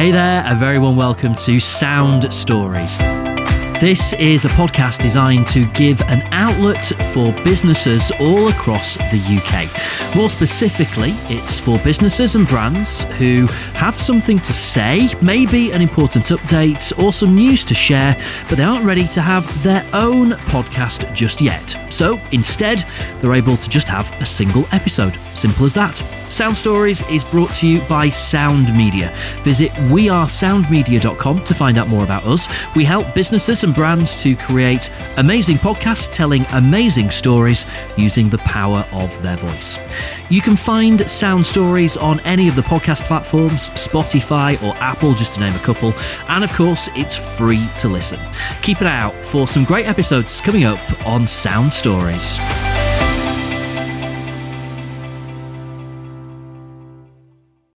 Hey there, a very warm welcome to Sound Stories. This is a podcast designed to give an outlet for businesses all across the UK. More specifically, it's for businesses and brands who have something to say, maybe an important update or some news to share, but they aren't ready to have their own podcast just yet. So instead, they're able to just have a single episode. Simple as that. Sound Stories is brought to you by Sound Media. Visit wearesoundmedia.com to find out more about us. We help businesses and brands to create amazing podcasts telling amazing stories using the power of their voice. You can find Sound Stories on any of the podcast platforms, Spotify or Apple, just to name a couple. And of course, it's free to listen. Keep an eye out for some great episodes coming up on Sound Stories.